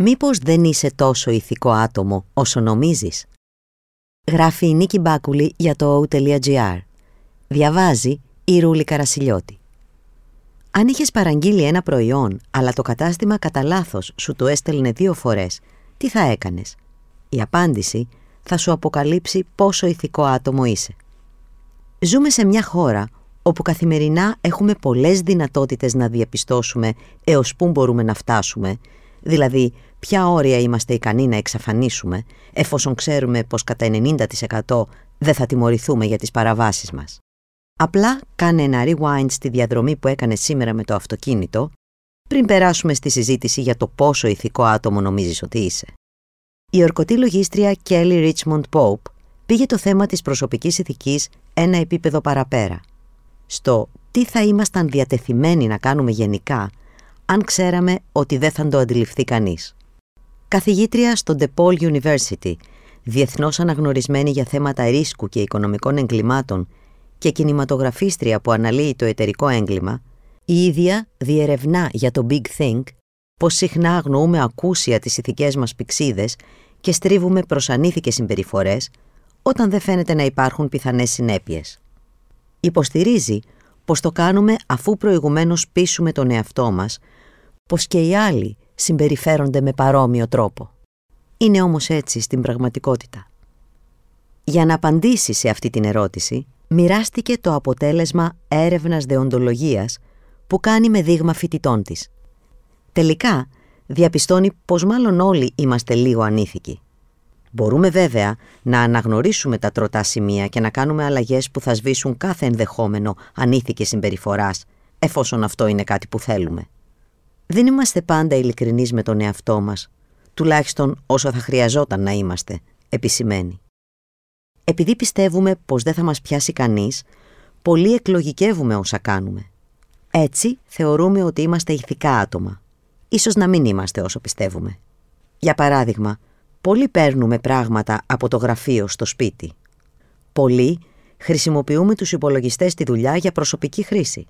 Μήπως δεν είσαι τόσο ηθικό άτομο όσο νομίζεις; Γράφει η Νίκη Μπάκουλη για το o.gr. Διαβάζει η Ρούλη Καρασιλιώτη. Αν είχες παραγγείλει ένα προϊόν, αλλά το κατάστημα κατά λάθος σου το έστελνε δύο φορές, τι θα έκανες; Η απάντηση θα σου αποκαλύψει πόσο ηθικό άτομο είσαι. Ζούμε σε μια χώρα όπου καθημερινά έχουμε πολλές δυνατότητες να διαπιστώσουμε έως πού μπορούμε να φτάσουμε, δηλαδή ποια όρια είμαστε ικανοί να εξαφανίσουμε, εφόσον ξέρουμε πως κατά 90% δεν θα τιμωρηθούμε για τις παραβάσεις μας. Απλά κάνε ένα rewind στη διαδρομή που έκανε σήμερα με το αυτοκίνητο, πριν περάσουμε στη συζήτηση για το πόσο ηθικό άτομο νομίζεις ότι είσαι. Η ορκωτή λογίστρια Kelly Richmond Pope πήγε το θέμα της προσωπικής ηθικής ένα επίπεδο παραπέρα. Στο τι θα ήμασταν διατεθειμένοι να κάνουμε γενικά αν ξέραμε ότι δεν θα το αντιληφθεί κανείς. Καθηγήτρια στο DePaul University, διεθνώς αναγνωρισμένη για θέματα ρίσκου και οικονομικών εγκλημάτων και κινηματογραφίστρια που αναλύει το εταιρικό έγκλημα, η ίδια διερευνά για το Big Think πως συχνά αγνοούμε ακούσια τις ηθικές μας πηξίδες και στρίβουμε προς ανήθικες συμπεριφορές όταν δεν φαίνεται να υπάρχουν πιθανές συνέπειες. Υποστηρίζει πως το κάνουμε αφού προηγουμένως πείσουμε τον εαυτό μας πως και οι άλλοι συμπεριφέρονται με παρόμοιο τρόπο. Είναι όμως έτσι στην πραγματικότητα. Για να απαντήσει σε αυτή την ερώτηση, μοιράστηκε το αποτέλεσμα έρευνας δεοντολογίας που κάνει με δείγμα φοιτητών της. Τελικά, διαπιστώνει πως μάλλον όλοι είμαστε λίγο ανήθικοι. Μπορούμε βέβαια να αναγνωρίσουμε τα τροτά σημεία και να κάνουμε αλλαγές που θα σβήσουν κάθε ενδεχόμενο ανήθικη συμπεριφοράς, εφόσον αυτό είναι κάτι που θέλουμε. Δεν είμαστε πάντα ειλικρινείς με τον εαυτό μας, τουλάχιστον όσο θα χρειαζόταν να είμαστε, επισημαίνει. Επειδή πιστεύουμε πως δεν θα μας πιάσει κανείς, πολλοί εκλογικεύουμε όσα κάνουμε. Έτσι θεωρούμε ότι είμαστε ηθικά άτομα. Ίσως να μην είμαστε όσο πιστεύουμε. Για παράδειγμα, πολλοί παίρνουμε πράγματα από το γραφείο στο σπίτι. Πολλοί χρησιμοποιούμε τους υπολογιστές στη δουλειά για προσωπική χρήση.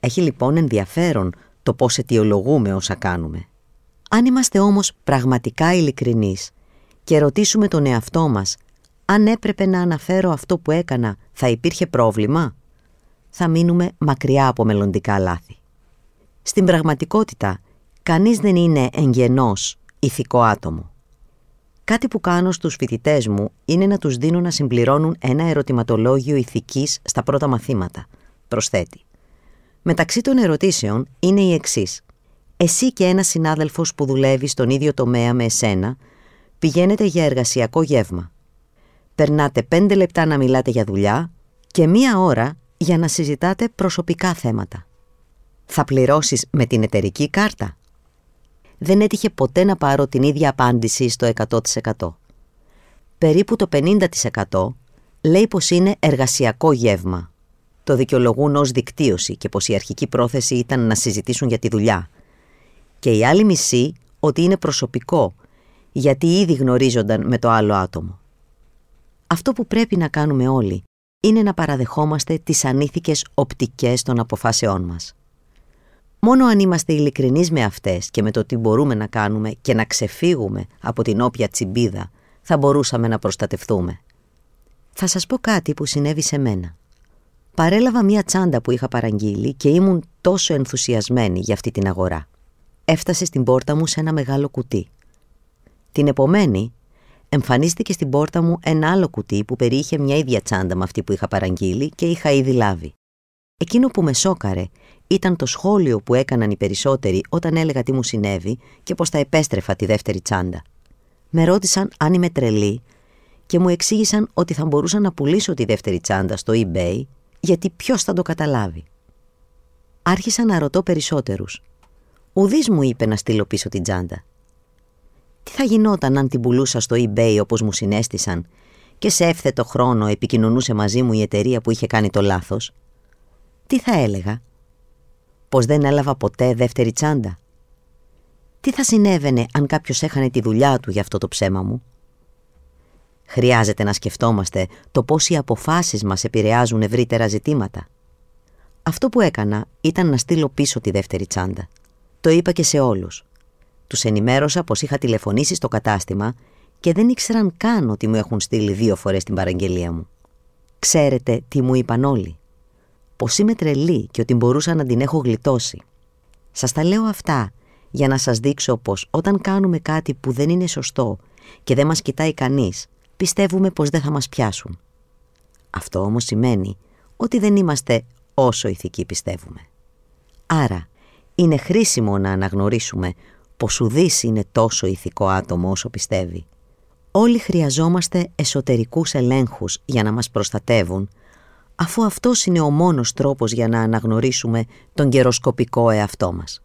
Έχει λοιπόν ενδιαφέρον το πώς αιτιολογούμε όσα κάνουμε. Αν είμαστε όμως πραγματικά ειλικρινείς και ρωτήσουμε τον εαυτό μας αν έπρεπε να αναφέρω αυτό που έκανα θα υπήρχε πρόβλημα, θα μείνουμε μακριά από μελλοντικά λάθη. Στην πραγματικότητα, κανείς δεν είναι εγγενός ηθικό άτομο. Κάτι που κάνω στους φοιτητές μου είναι να τους δίνω να συμπληρώνουν ένα ερωτηματολόγιο ηθικής στα πρώτα μαθήματα, προσθέτει. Μεταξύ των ερωτήσεων είναι η εξής. Εσύ και ένας συνάδελφος που δουλεύεις στον ίδιο τομέα με εσένα πηγαίνετε για εργασιακό γεύμα. Περνάτε πέντε λεπτά να μιλάτε για δουλειά και μία ώρα για να συζητάτε προσωπικά θέματα. Θα πληρώσεις με την εταιρική κάρτα. Δεν έτυχε ποτέ να πάρω την ίδια απάντηση στο 100%. Περίπου το 50% λέει πως είναι εργασιακό γεύμα το δικαιολογούν ως δικτύωση και πως η αρχική πρόθεση ήταν να συζητήσουν για τη δουλειά. Και η άλλη μισή ότι είναι προσωπικό, γιατί ήδη γνωρίζονταν με το άλλο άτομο. Αυτό που πρέπει να κάνουμε όλοι είναι να παραδεχόμαστε τις ανήθικες οπτικές των αποφάσεών μας. Μόνο αν είμαστε ειλικρινείς με αυτές και με το τι μπορούμε να κάνουμε και να ξεφύγουμε από την όποια τσιμπίδα, θα μπορούσαμε να προστατευτούμε. Θα σας πω κάτι που συνέβη σε μένα. Παρέλαβα μία τσάντα που είχα παραγγείλει και ήμουν τόσο ενθουσιασμένη για αυτή την αγορά. Έφτασε στην πόρτα μου σε ένα μεγάλο κουτί. Την επομένη, εμφανίστηκε στην πόρτα μου ένα άλλο κουτί που περιείχε μια ίδια τσάντα με αυτή που είχα παραγγείλει και είχα ήδη λάβει. Εκείνο που με σόκαρε ήταν το σχόλιο που έκαναν οι περισσότεροι όταν έλεγα τι μου συνέβη και πως θα επέστρεφα τη δεύτερη τσάντα. Με ρώτησαν αν είμαι τρελή και μου εξήγησαν ότι θα μπορούσα να πουλήσω τη δεύτερη τσάντα στο eBay γιατί ποιος θα το καταλάβει. Άρχισα να ρωτώ περισσότερους. Ουδής μου είπε να στείλω πίσω την τσάντα. Τι θα γινόταν αν την πουλούσα στο eBay όπως μου συνέστησαν και σε εύθετο χρόνο επικοινωνούσε μαζί μου η εταιρεία που είχε κάνει το λάθος; Τι θα έλεγα; Πως δεν έλαβα ποτέ δεύτερη τσάντα; Τι θα συνέβαινε αν κάποιος έχανε τη δουλειά του για αυτό το ψέμα μου; Χρειάζεται να σκεφτόμαστε το πώς οι αποφάσεις μας επηρεάζουν ευρύτερα ζητήματα. Αυτό που έκανα ήταν να στείλω πίσω τη δεύτερη τσάντα. Το είπα και σε όλους. Τους ενημέρωσα πως είχα τηλεφωνήσει στο κατάστημα και δεν ήξεραν καν ότι μου έχουν στείλει δύο φορές την παραγγελία μου. Ξέρετε τι μου είπαν όλοι; Πως είμαι τρελή και ότι μπορούσα να την έχω γλιτώσει. Σας τα λέω αυτά για να σας δείξω πως όταν κάνουμε κάτι που δεν είναι σωστό και δεν μας κοιτάει κανείς, πιστεύουμε πως δεν θα μας πιάσουν. Αυτό όμως σημαίνει ότι δεν είμαστε όσο ηθικοί πιστεύουμε. Άρα, είναι χρήσιμο να αναγνωρίσουμε πως ουδής είναι τόσο ηθικό άτομο όσο πιστεύει. Όλοι χρειαζόμαστε εσωτερικούς ελέγχους για να μας προστατεύουν, αφού αυτός είναι ο μόνος τρόπος για να αναγνωρίσουμε τον καιροσκοπικό εαυτό μας.